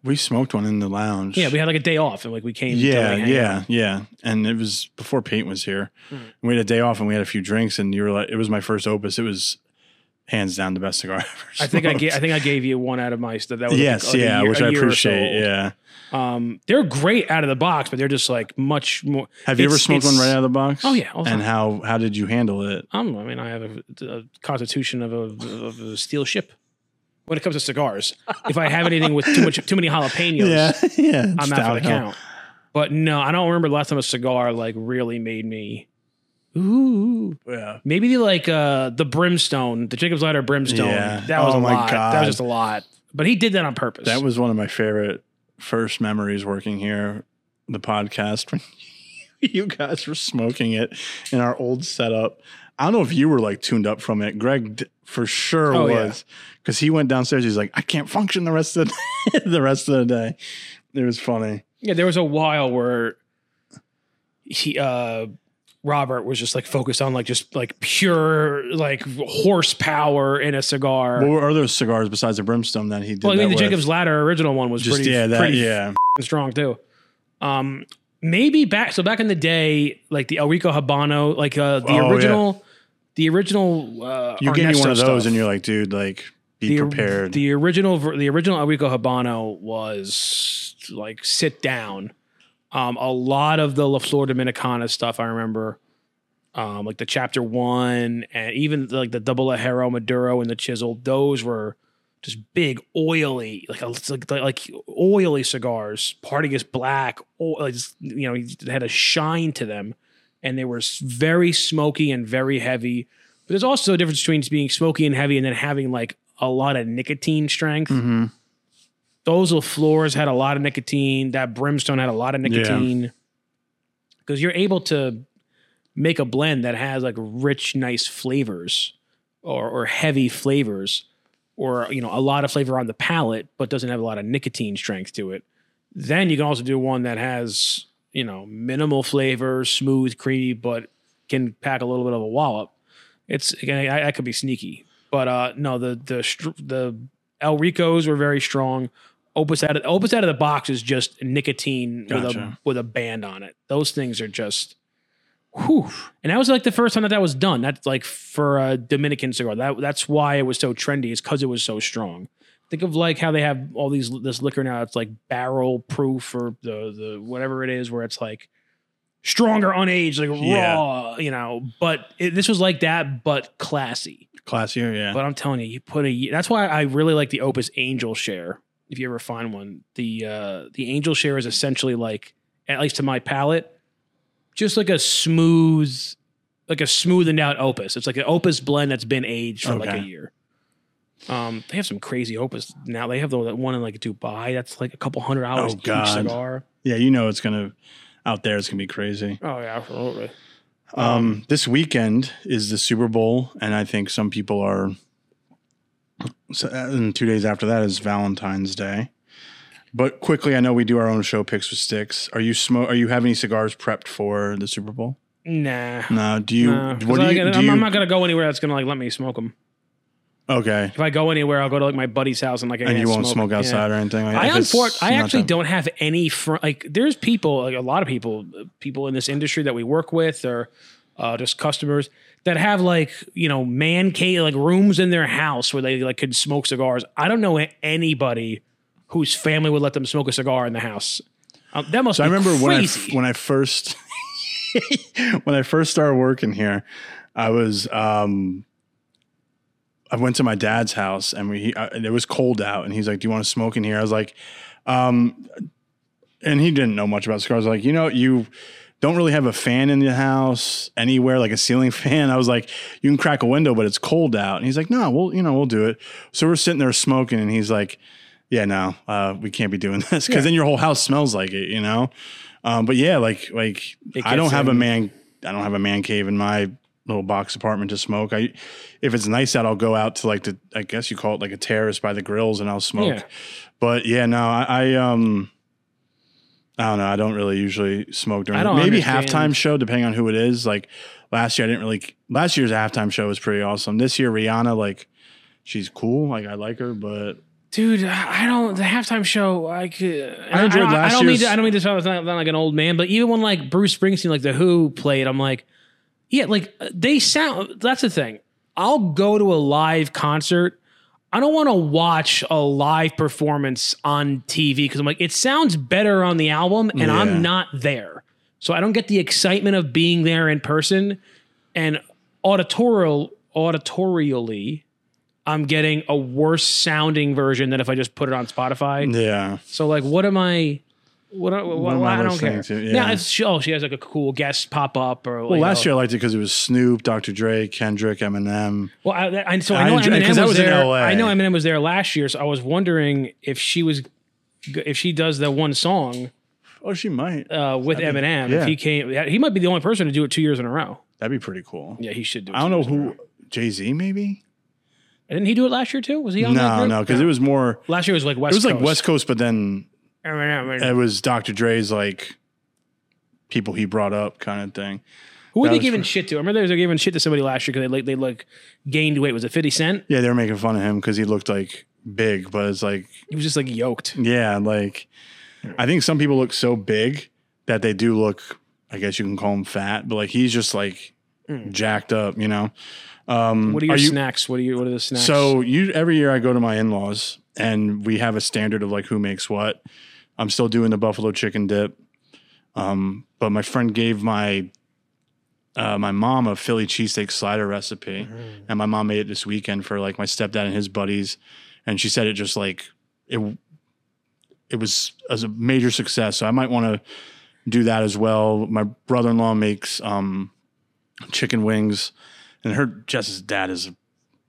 We smoked one in the lounge. Yeah, we had like a day off and like we came. Yeah, yeah, out. yeah. And it was before Peyton was here. Mhm. We had a day off and we had a few drinks, and you were like, it was my first opus. It was hands down the best cigar <laughs> I ever I think I smoked. gave. I think I gave you one out of my stuff. That was Yes, like, yeah, year- which I so appreciate. old. yeah. Um, they're great out of the box, but they're just like much more. Have you ever smoked one right out of the box? Oh, yeah, And time. how how did you handle it? Um, I mean, I have a, a constitution of a, of a steel ship. When it comes to cigars, if I have anything with too much, too many jalapenos, yeah. <laughs> yeah, I'm out for the count. But no, I don't remember the last time a cigar like really made me. Ooh, Yeah. maybe the, like uh the brimstone, the Jacob's Ladder brimstone. Yeah. That was Oh a my lot. That was just a lot. But he did that on purpose. That was one of my favorite first memories working here, the podcast <laughs> when you guys were smoking it in our old setup. I don't know if you were like tuned up from it. Greg d- for sure Oh, was because he went downstairs. He's like, I can't function the rest of the, <laughs> the rest of the day. It was funny. yeah. There was a while where he uh Robert was just like focused on like just like pure like horsepower in a cigar. What were other cigars besides the brimstone that he did? well, I mean, that the with? Jacob's Ladder original one was just pretty, yeah, that pretty yeah, strong too. Um, maybe back so back in the day, like the El Rico Habano, like uh, the Oh, yeah. The original. Uh, you gave me one of those, stuff. and you're like, dude, like be the, prepared. The original, the original El Habano was like sit down. Um, a lot of the La Flor Dominicana stuff I remember, um, like the chapter one and even like the double Ligero Maduro and the chisel. Those were just big oily, like a, like like oily cigars. Partagas black, just, you know, they had a shine to them, and they were very smoky and very heavy. But there's also a difference between being smoky and heavy, and then having like a lot of nicotine strength. Mm-hmm. Those little floors had a lot of nicotine. That brimstone had a lot of nicotine. Because you're able to make a blend that has like rich, nice flavors or, or heavy flavors or, you know, a lot of flavor on the palate, but doesn't have a lot of nicotine strength to it. Then you can also do one that has, you know, minimal flavor, smooth, creamy, but can pack a little bit of a wallop. It's again, I, I could be sneaky, but uh, no, the the the El Ricos were very strong. Opus out of Opus out of the box is just nicotine with a with a band on it. Those things are just, whew. And that was like the first time that that was done. That's like for a Dominican cigar. That that's why it was so trendy. Is because it was so strong. Think of like how they have all these this liquor now. It's like barrel proof or the the whatever it is, where it's like stronger unaged, like Yeah. raw. You know, but it, this was like that, but classy. Classier, yeah. But I'm telling you, you put a. That's why I really like the Opus Angel Share. If you ever find one, the uh the Angel Share is essentially like, at least to my palate, just like a smooth, like a smoothened out Opus. It's like an Opus blend that's been aged for like a Okay. year. Um, they have some crazy Opus now. They have the that one in like Dubai that's like a couple hundred hours Oh, each cigar. yeah, you know it's gonna out there. It's gonna be crazy. Oh yeah, absolutely. Um, this weekend is the Super Bowl, and I think some people are. So, and two days after that is Valentine's Day. But quickly, I know we do our own show picks with sticks. Are you smoke? Are you have any cigars prepped for the Super Bowl? Nah. No. Do you? Nah, what do I- you? I'm, Do you I'm not gonna go anywhere that's gonna like let me smoke them. Okay. If I go anywhere, I'll go to like my buddy's house and like I And you won't smoke Yeah. outside or anything. Like, I unfor- I actually that- don't have any fr- like. There's people like a lot of people, people in this industry that we work with, or uh, just customers that have like you know man cave like rooms in their house where they like could smoke cigars. I don't know anybody whose family would let them smoke a cigar in the house. Um, that must. So I be remember when I when I first <laughs> when I first started working here, I was um I went to my dad's house and we he, uh, it was cold out and he's like, "Do you want to smoke in here?" I was like, um, and he didn't know much about cigars. I was like, you know, you don't really have a fan in the house anywhere, like a ceiling <laughs> fan. I was like, you can crack a window, but it's cold out. And he's like, no, we'll, you know, we'll do it. So we're sitting there smoking, and he's like, yeah, no, uh, we can't be doing <laughs> this because then your whole house smells like it, you know. Um, but yeah, like like I don't have a man, I don't have a man cave in my little box apartment to smoke. I if it's nice out, I'll go out to like the I guess you call it like a terrace by the grills, and I'll smoke. Yeah. But yeah, no, I, I um. I don't know. I don't really usually smoke during I maybe understand. halftime show, depending on who it is. Like last year, I didn't really. Last year's halftime show was pretty awesome. This year, Rihanna, like, she's cool. Like I like her, but Dude, I don't. The halftime show, I could. I enjoyed I, last don't mean to. I don't mean to sound like, like an old man, but even when like Bruce Springsteen, like the Who played, I'm like, yeah, like uh, they sound. That's the thing. I'll go to a live concert. I don't want to watch a live performance on TV because I'm like, it sounds better on the album, and Yeah. I'm not there, so I don't get the excitement of being there in person. And auditorial, auditorially, I'm getting a worse sounding version than if I just put it on Spotify. yeah. So like, what am I? What, what, what, am I I don't care. Yeah. Now, if she, oh, she has like a cool guest pop up or. Well, last year I liked it because it was Snoop, Dr. Dre, Kendrick, Eminem. Well, I, I, so I I know Eminem was, was there. I know Eminem was there last year, so I was wondering if she was, if she does that one song Oh, she might. uh, with be- Eminem. yeah. If he came, he might be the only person to do it two years in a row. That'd be pretty cool. Yeah, he should do. it I don't know years in a row. who. Jay Z, maybe? Didn't he do it last year too? Was he on that No, group? no, because it was more. last year was like West. It was like Coast. West Coast, but then. It was Dr. Dre's like people he brought up kind of thing. Who were that they giving for- shit to? I remember they were giving shit to somebody last year because they like they like gained weight. Was it Fifty Cent? Yeah, they were making fun of him because he looked like big, but it's like, He was just like yoked. yeah, like I think some people look so big that they do look. I guess you can call him fat, but like he's just like jacked up, you know. Um, Mm. What are your you, snacks? What are you? What are the snacks? So you every year I go to my in laws and we have a standard of like who makes what. I'm still doing the buffalo chicken dip, um, but my friend gave my uh, my mom a Philly cheesesteak slider recipe, Mm-hmm. and my mom made it this weekend for like my stepdad and his buddies. and she said it just like it. It was as a major success, so I might want to do that as well. My brother in law makes um, chicken wings, and her Jess's dad is a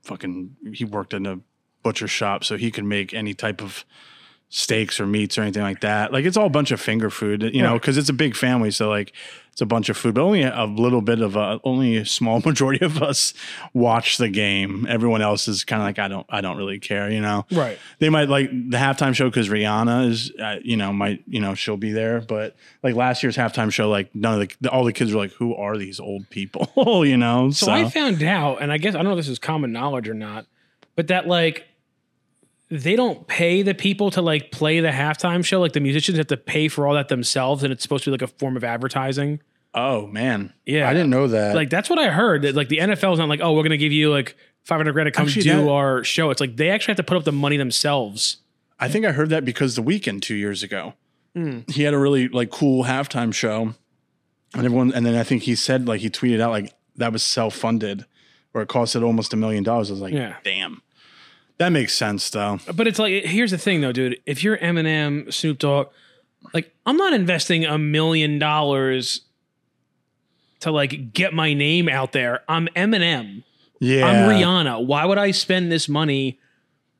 fucking. He worked in a butcher shop, so he can make any type of steaks or meats or anything like that. Like it's all a bunch of finger food, you know, because it's a big family. So like it's a bunch of food, but only a little bit of a, only a small <laughs> majority of us watch the game. Everyone else is kind of like, I don't, I don't really care, you know? Right. They might like the halftime show because Rihanna is, uh, you know, might, you know, she'll be there. But like last year's halftime show, like none of the, all the kids were like, who are these old people, <laughs> you know? So, I found out, and I guess I don't know if this is common knowledge or not, but that like they don't pay the people to like play the halftime show. Like the musicians have to pay for all that themselves, and it's supposed to be like a form of advertising. oh man. Yeah. I didn't know that. Like that's what I heard. That like the NFL is not like, oh, we're gonna give you like five hundred grand to come Actually, do that- our show. It's like they actually have to put up the money themselves. I think I heard that because the Weeknd two years ago, Hmm. he had a really like cool halftime show, and everyone. And then I think he said like he tweeted out like that was self funded, or it costed almost a million dollars. I was like, Yeah. damn, that makes sense though. But it's like here's the thing though, dude. If you're Eminem, Snoop Dogg, like I'm not investing a million dollars to like get my name out there. I'm Eminem. Yeah, I'm Rihanna. Why would I spend this money?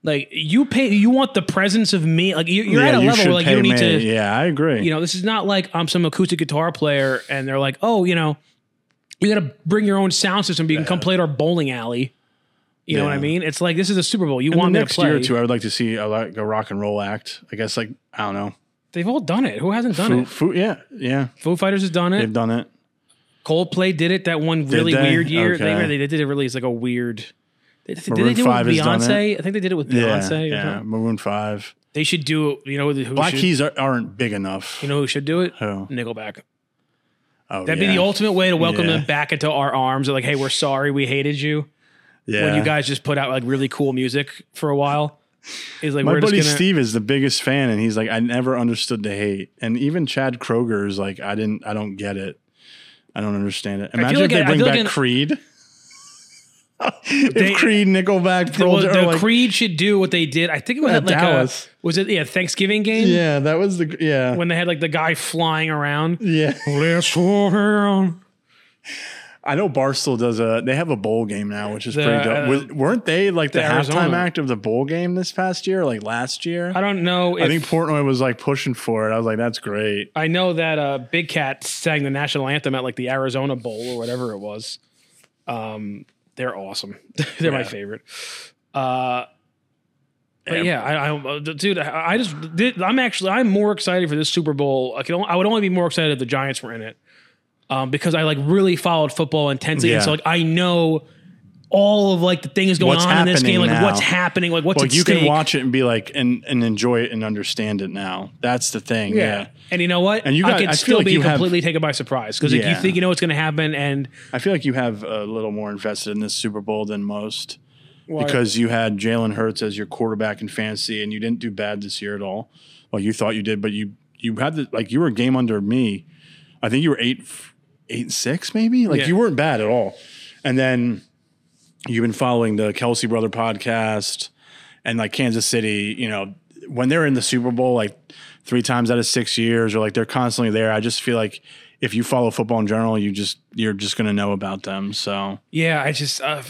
Like you pay, you want the presence of me. Like you- you're Yeah, at a you level where like you don't need me. to. Yeah, I agree. You know, this is not like I'm some acoustic guitar player and they're like, oh, you know, you got to bring your own sound system. But you can come play at our bowling alley. You know what I mean? It's like this is a Super Bowl. You And want the next to play? year or two, I would like to see a, like a rock and roll act. I guess like I don't know. They've all done it. Who hasn't done Foo, it? Foo- yeah, yeah, Foo Fighters has done it. they've done it. Coldplay did it that one really they? weird year. They, Okay. they, they did it really. It's like a weird. Did, did they do it 5 with Beyonce? I think they did it with Beyonce. yeah. something. Maroon Five. They should do it. You know who Black should, Keys are, aren't big enough. You know who should do it? Who? Nickelback. Oh, That'd yeah. be the ultimate way to welcome Yeah. them back into our arms. Like, hey, we're sorry we hated you Yeah. when you guys just put out like really cool music for a while. He's like, My buddy gonna. Steve is the biggest fan, and he's like, I never understood the hate, and even Chad Kroeger is like, I didn't, I don't get it, I don't understand it. Imagine like if they I bring back like Creed. <laughs> if They- Creed, Nickelback, Pearl Jam, the like, Creed should do what they did. I think it was At like Dallas. a was it yeah Thanksgiving game yeah, that was the yeah, when they had like the guy flying around. yeah. Let's around. I know Barstool does a. They have a bowl game now, which is The, pretty dope. uh, Was- weren't they like the, the halftime act of the bowl game this past year, like last year? I don't know. If, I think Portnoy was like pushing for it. I was like, that's great. I know that uh, Big Cat sang the national anthem at like the Arizona Bowl or whatever it was. Um, they're awesome. <laughs> they're my favorite. Uh, but Yeah. yeah, I, I, dude, I I just did, I'm actually I'm more excited for this Super Bowl. I can only, I would only be more excited if the Giants were in it, um, because I like really followed football intensely, and so like I know all of like the things going What's on in this game, like happening what's happening, like what's Well, you stake. can watch it and be like, and and enjoy it and understand it now. That's the thing. Yeah. And you know what? And you I got- can I feel still like be you have- completely taken by surprise because like, you think you know what's going to happen, and I feel like you have a little more invested in this Super Bowl than most because you had Jalen Hurts as your quarterback in fantasy, and you didn't do bad this year at all. Well, you thought you did, but you you had the like you were a game under me. I think you were eight eight and six, maybe. Like Yeah. you weren't bad at all. And then you've been following the Kelce Brother podcast and like Kansas City. You know when they're in the Super Bowl, like three times out of six years, or like they're constantly there. I just feel like if you follow football in general, you just you're just gonna know about them. So Yeah, I just uh,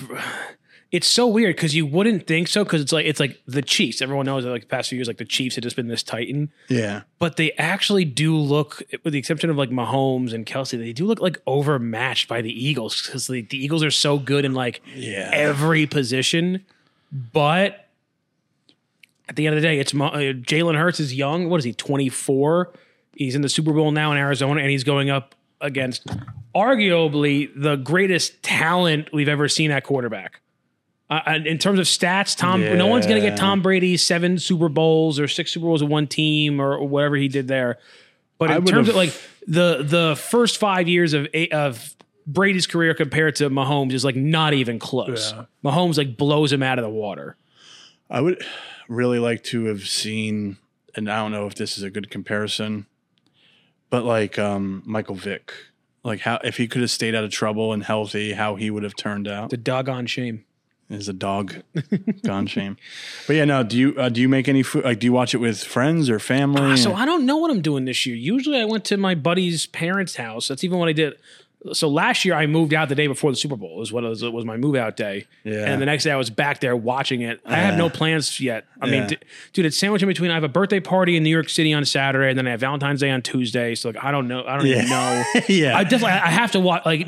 it's so weird because you wouldn't think so because it's like it's like the Chiefs. Everyone knows that like the past few years, like the Chiefs had just been this titan, yeah. but they actually do look, with the exception of like Mahomes and Kelce, they do look like overmatched by the Eagles because the, the Eagles are so good in like Yeah. every position. But at the end of the day, it's uh, Jalen Hurts is young. What is he? Twenty four. He's in the Super Bowl now in Arizona, and he's going up against arguably the greatest talent we've ever seen at quarterback. Uh, in terms of stats, Tom, no one's going to get Tom Brady seven Super Bowls or six Super Bowls with one team or whatever he did there. But in terms of like the the first five years of of Brady's career compared to Mahomes is like not even close. Yeah. Mahomes like blows him out of the water. I would really like to have seen, and I don't know if this is a good comparison, but like um, Michael Vick, like how if he could have stayed out of trouble and healthy, how he would have turned out. The doggone shame. Is a dog gone shame. But yeah, no. Do you uh, do you make any food? Like, do you watch it with friends or family? So I don't know what I'm doing this year. Usually I went to my buddy's parents' house. That's even what I did. So last year I moved out the day before the Super Bowl. Was what it was, it was my move out day. Yeah. And the next day I was back there watching it. I have no plans yet. I mean, Yeah. d- dude, it's sandwiched in between. I have a birthday party in New York City on Saturday, and then I have Valentine's Day on Tuesday. So like I don't know. I don't even know. <laughs> yeah. I definitely I have to watch like.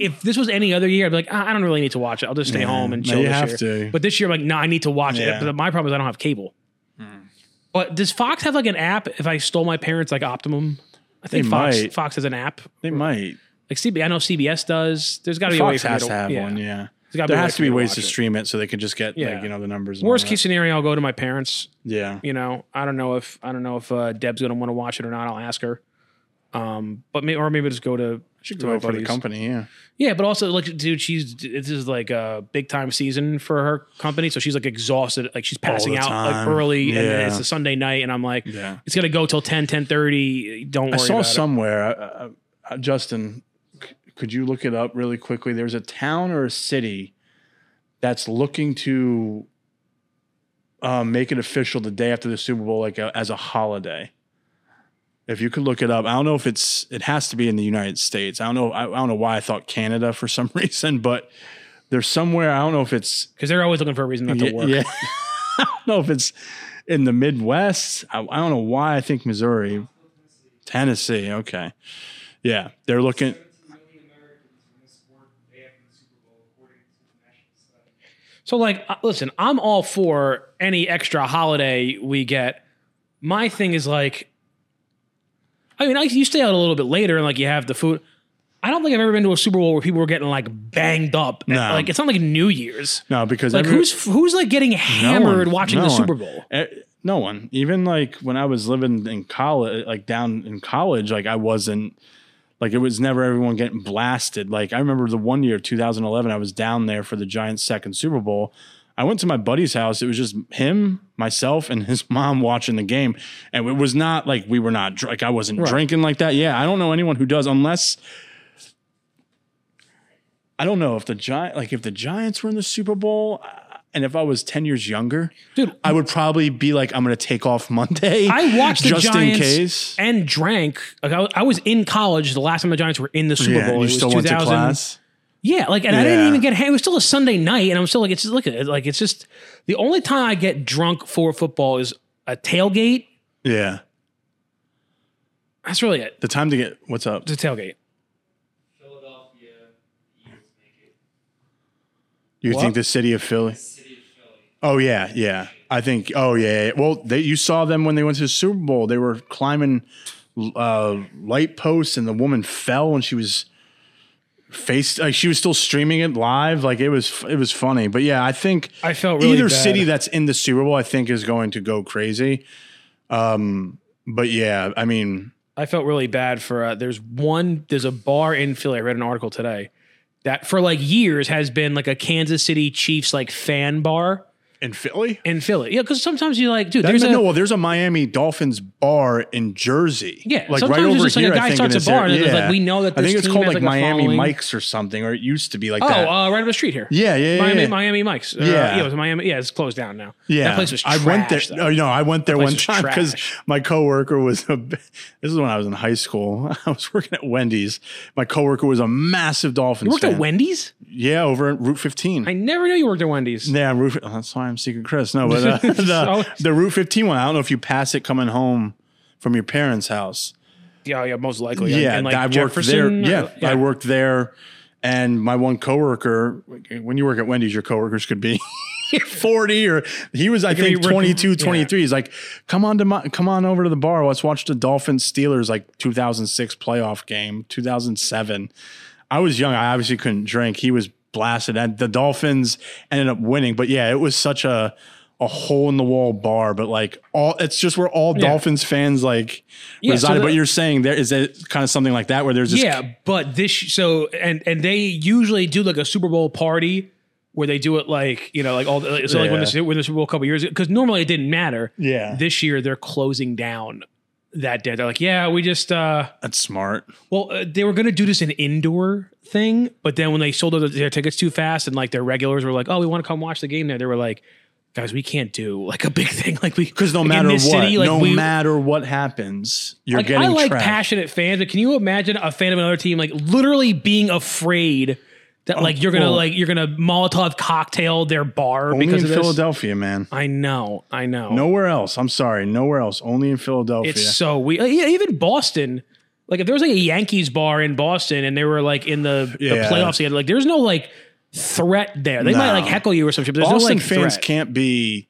If this was any other year, I'd be like, "Ah, I don't really need to watch it. I'll just stay Yeah. home and No, chill you this have year. to. But this year, I'm like, no, I need to watch Yeah. it. But my problem is I don't have cable. But does Fox have like an app? If I stole my parents like Optimum, I think They Fox might. Fox has an app. they might. Like CB, I know CBS does. There's got to be a way for has to, to have yeah. one. Yeah. Gotta be has to be to ways watch to stream it so they can just get Yeah. like you know the numbers. Worst case scenario, I'll go to my parents. Yeah. You know, I don't know if I don't know if uh, Deb's gonna want to watch it or not. I'll ask her. Um, but maybe or maybe just go to Should to my for the company. Yeah. Yeah, but also like, dude, she's this is like a big time season for her company, so she's like exhausted, like she's passing out like time. early, and Yeah. it's a Sunday night, and I'm like, Yeah. it's gonna go till 10, 10 Don't worry I saw about somewhere, uh, uh, uh, Justin. c- Could you look it up really quickly? There's a town or a city that's looking to um, make it official the day after the Super Bowl, like a, as a holiday. If you could look it up, I don't know if it's. It has to be in the United States. I don't know. I, I don't know why I thought Canada for some <laughs> reason, but there's somewhere. I don't know if it's because they're always looking for a reason not to work. yeah. <laughs> I don't know if it's in the Midwest. I, I don't know why I think Missouri, Tennessee. Okay, yeah, they're looking. So like, uh, listen, I'm all for any extra holiday we get. My thing is like, I mean, like you stay out a little bit later and like you have the food. I don't think I've ever been to a Super Bowl where people were getting like banged up. No. Like it's not like New Year's. No, because Like every- who's who's like getting hammered one. watching No the. Super Bowl? Eh, no one. Even like when I was living in college, like down in college, like I wasn't. Like it was never everyone getting blasted. Like I remember the one year, 2011, I was down there for the Giants' second Super Bowl. I went to my buddy's house. It was just him, myself, and his <laughs> mom watching the game, and it was not like we were not like I wasn't drinking like that. Yeah, I don't know anyone who does unless. I don't know if the giant like if the Giants were in the Super Bowl, uh, and if I was ten years younger, Dude, I would probably be like, I'm going to take off Monday. I watched <laughs> the just Giants in case. and drank. Like I, was- I was in college the last time the Giants were in the Super Yeah, Bowl. you It was still went to 2000 class. Yeah, like, and I didn't even get. It was still a Sunday night, and I'm still like, it's just look at it. Like, it's just the only time I get drunk for football is a tailgate. Yeah, That's really it. the time to get what's up. A tailgate. Philadelphia Eagles. You What? think the city of Philly? City of Philly. Oh yeah, yeah. I think. Oh yeah. yeah. Well, they you saw them when they went to the Super Bowl. They were climbing uh, light posts, and the woman fell and she was face. Like she was still streaming it live. Like it was. It was funny. But yeah, I think I felt really either bad. city that's in the Super Bowl, I think, is going to go crazy. Um. But yeah, I mean, I felt really bad for. Uh, there's one. There's a bar in Philly. I read an article today that for like years has been like a Kansas City Chiefs like fan bar in Philly. in Philly. Yeah, because sometimes you like, dude. That- There's a no, well, there's a Miami Dolphins bar in Jersey. Yeah, like sometimes right over just like a guy I think starts a bar area. it's like, we know that I think it's called like, like, Miami. Mikes or something, or it used to be like oh, that. uh, right up the street here. yeah, yeah, yeah, Miami, yeah. Miami Mike's. Uh, Yeah. yeah, it was Miami. Yeah, it's closed down now. Yeah, that place was. Trash, I went there. though. Oh, no, I went there one time because my coworker was. A, this is when I was in high school. <laughs> I was working at Wendy's. My coworker was a massive Dolphins You worked fan. at Wendy's? Yeah, over at Route 15. I never knew you worked at Wendy's. yeah, Route. oh, that's why I'm Secret Chris. No, but uh, <laughs> the, the Route 15 one. I don't know if you pass it coming home from your parents' house. Yeah, yeah, most likely. Yeah, and like I worked Jefferson, there. uh, Yeah, I worked there, and my one coworker. When you work at Wendy's, your coworkers could be <laughs> forty or he was, I think, working- 22, 23. He's like, "Come on to my, come on over to the bar. Let's watch the Dolphins Steelers like 2006 playoff game, 2007." I was young. I obviously couldn't drink. He was blasted, and the Dolphins ended up winning. But yeah, it was such a a hole in the wall bar, but like all it's just where all Yeah. Dolphins fans like Yeah, so the- but you're saying there is it kind of something like that where there's this Yeah, but this so and and they usually do like a Super Bowl party where they do it like you know like all the, so like when Yeah. the when the Super Bowl a couple years because normally it didn't matter. Yeah. this year they're closing down that day. They're like, yeah, we just uh, That's smart. well, uh, they were gonna do this an indoor thing, but then when they sold their, their tickets too fast, and like their regulars were like, oh, we want to come watch the game there, they were like, guys, we can't do like a big <laughs> thing like we Because no like, matter what, city, like, no we- matter what happens, you're like getting I like trashed. passionate fans, but can you imagine a fan of another team like literally being afraid that like you're gonna Oh, like you're gonna Molotov cocktail their bar Only because in of this? Philadelphia, man. I know, I know. Nowhere else. I'm sorry. Nowhere else. Only in Philadelphia. it's so we even Boston. Like if there was like a Yankees bar in Boston and they were like in the, the Yeah. playoffs together, like there's no like threat there. They might like heckle you or some shit. But there's Boston no like fans threat. can't be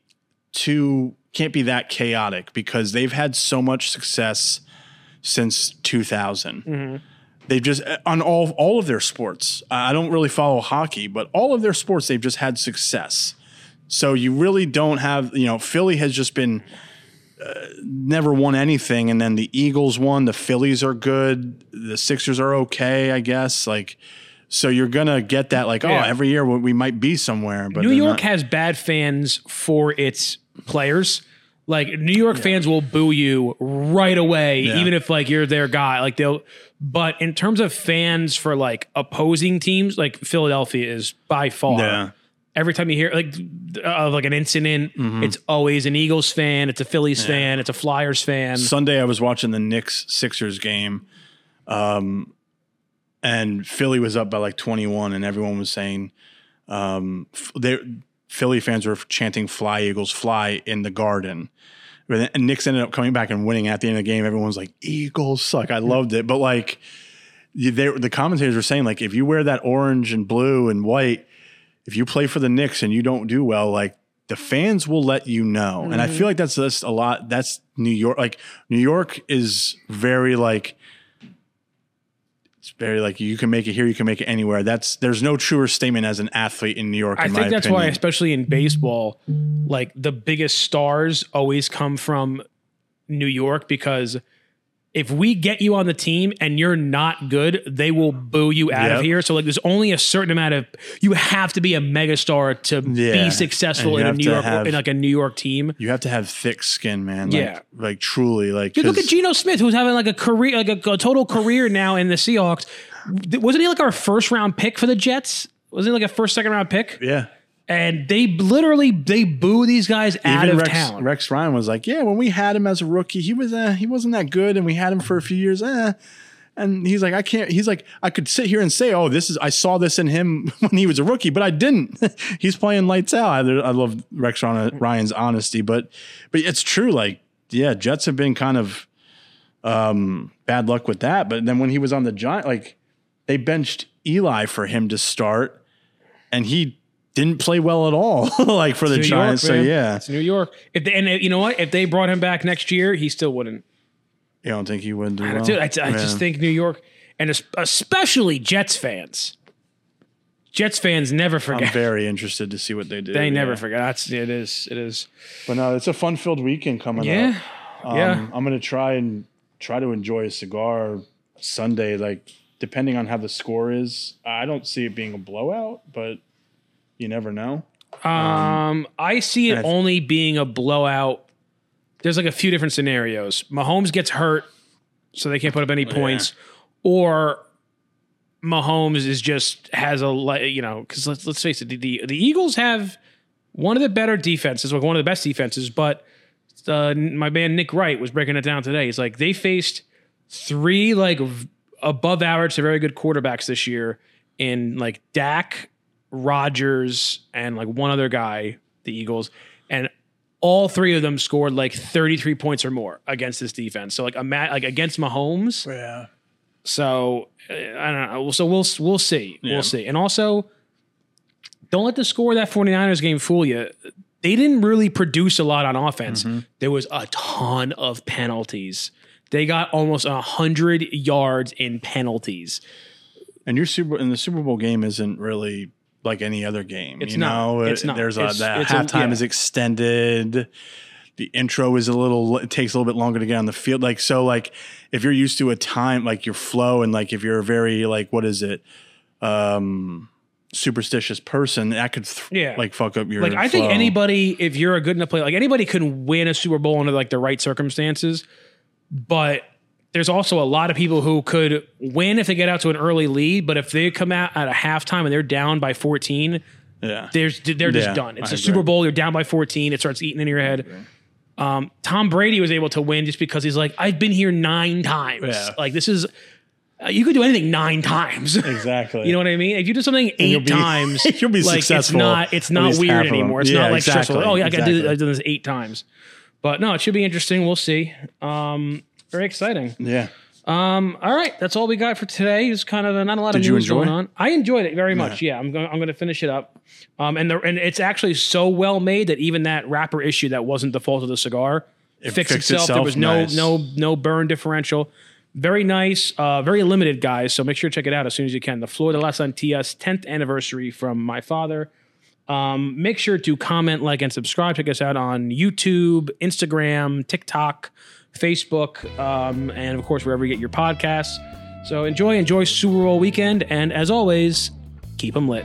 too can't be that chaotic because they've had so much success since 2000. Mm-hmm. They've just on all all of their sports. I don't really follow hockey, but all of their sports they've just had success. So you really don't have, you know, Philly has just been uh, never won anything and then the Eagles won, the Phillies are good, the Sixers are okay, I guess. Like so you're going to get that like, Yeah. oh, every year we might be somewhere, but New York not- has bad fans for its players. Like New York fans will boo you right away, Yeah. even if like you're their guy. Like they'll. But in terms of fans for like opposing teams, like Philadelphia is by far. Yeah. Every time you hear like of like an incident, Mm-hmm. it's always an Eagles fan, it's a Phillies fan, it's a Flyers fan. Sunday I was watching the Knicks Sixers game, um, and Philly was up by like 21, and everyone was saying, um, they Philly fans were chanting "Fly Eagles, fly" in the Garden. But then- And Knicks ended up coming back and winning at the end of the game. Everyone's like, "Eagles suck." I loved it, but like, they, the commentators were saying, like, if you wear that orange and blue and white, if you play for the Knicks and you don't do well, like the fans will let you know. And I mm-hmm. feel like that's just a lot. That's New York. Like New York is very like it's very like you can make it here, you can make it anywhere. That's there's no truer statement as an athlete in New York. I in think that's why, especially in baseball, like the biggest stars always come from New York because if we get you on the team and you're not good, they will boo you out of here. So like, there's only a certain amount of you have to be a megastar to Yeah. be successful in a New York have- in like a New York team. you have to have thick skin, man. Like, Yeah. like truly, like Dude, look at Geno Smith, who's having like a career, like a, a total career now in the Seahawks. Wasn't he like our first round pick for the Jets? Wasn't he like a first, second round pick? yeah. And they literally they boo these guys out Even of Rex, town. Rex Ryan was like, yeah, when we had him as a rookie, he was uh, he wasn't that good, and we had him for a few years. Eh. And he's like, I can't. He's like, I could sit here and say, oh, this is. I saw this in him <laughs> when he was a rookie, but I didn't. <laughs> he's playing lights out. I, I love Rex Ryan's honesty, but but it's true. Like, yeah, Jets have been kind of um, bad luck with that. But then when he was on the Giant, like they benched Eli for him to start, and he didn't play well at all. <laughs> like for the New Giants. York, so yeah, it's New York. If they, and you know what, if they brought him back next year, he still wouldn't. You don't think he would do well? Dude, I, I just think New York, and especially Jets fans. Jets fans never forget. I'm very interested to see what they do. they never yeah. forget. That's it is. It is. But no, it's a fun-filled weekend coming Yeah. up. Um, yeah. I'm gonna try and try to enjoy a cigar Sunday. Like depending on how the score is, I don't see it being a blowout, but you never know. Um, I see it only being a blowout. There's like a few different scenarios. Mahomes gets hurt, so they can't put up any points, or Mahomes is just has a you know because let's let's face it, the, the the Eagles have one of the better defenses, like one of the best defenses, but uh, my man Nick Wright was breaking it down today. He's like they faced three like v- above average to very good quarterbacks this year in like Dak, Rodgers, and like one other guy, the Eagles, and all three of them scored like 33 points or more against this defense. So like a ma- like against Mahomes. Yeah. So uh, I don't know. So we'll we'll see. Yeah. We'll see. And also don't let the score of that 49ers game fool you. They didn't really produce a lot on offense. Mm-hmm. There was a ton of penalties. They got almost 100 yards in penalties. And your Super and the Super Bowl game isn't really like any other game. It's you not. know, It's not. There's It's- a that it's a- halftime yeah. is extended. The intro is a little. It takes a little bit longer to get on the field. Like so, like if you're used to a time, like your flow, and like if you're a very like what is it, um, superstitious person, that could th- Yeah. like fuck up your. Like I think anybody, if you're a good enough player, like anybody can win a Super Bowl under like the right circumstances. but there's also a lot of people who could win if they get out to an early lead. But if they come out at a halftime and they're down by 14, Yeah. there's they're just Yeah, done. It's I a agree. Super Bowl. You're down by 14. It starts eating into your head. Um, Tom Brady was able to win just because he's like, I've been here nine times. Yeah. Like this is, uh, you could do anything nine times. <laughs> Exactly. You know what I mean? If you do something eight be- times, <laughs> you'll be like successful It's not. It's not weird half of them. anymore. It's Yeah, not like exactly, stressful. Oh yeah, I got to do. I've done this eight times. But no, it should be interesting. We'll see. Um, very exciting. yeah. Um, all right, that's all we got for today. It's kind of not a lot Did of you news enjoy? going on. I enjoyed it very much. Yeah, I'm going. I'm going to finish it up. Um, and the and it's actually so well made that even that wrapper issue that wasn't the fault of the cigar It fixed, fixed itself. There itself? was no Nice. no no burn differential. Very nice. Uh, very limited, guys. So make sure to check it out as soon as you can. The Flor de las Antillas 10th anniversary from my father. Um, make sure to comment, like, and subscribe. Check us out on YouTube, Instagram, TikTok, Facebook, um, and of course, wherever you get your podcasts. So enjoy, enjoy Super Bowl weekend. And as always, keep them lit.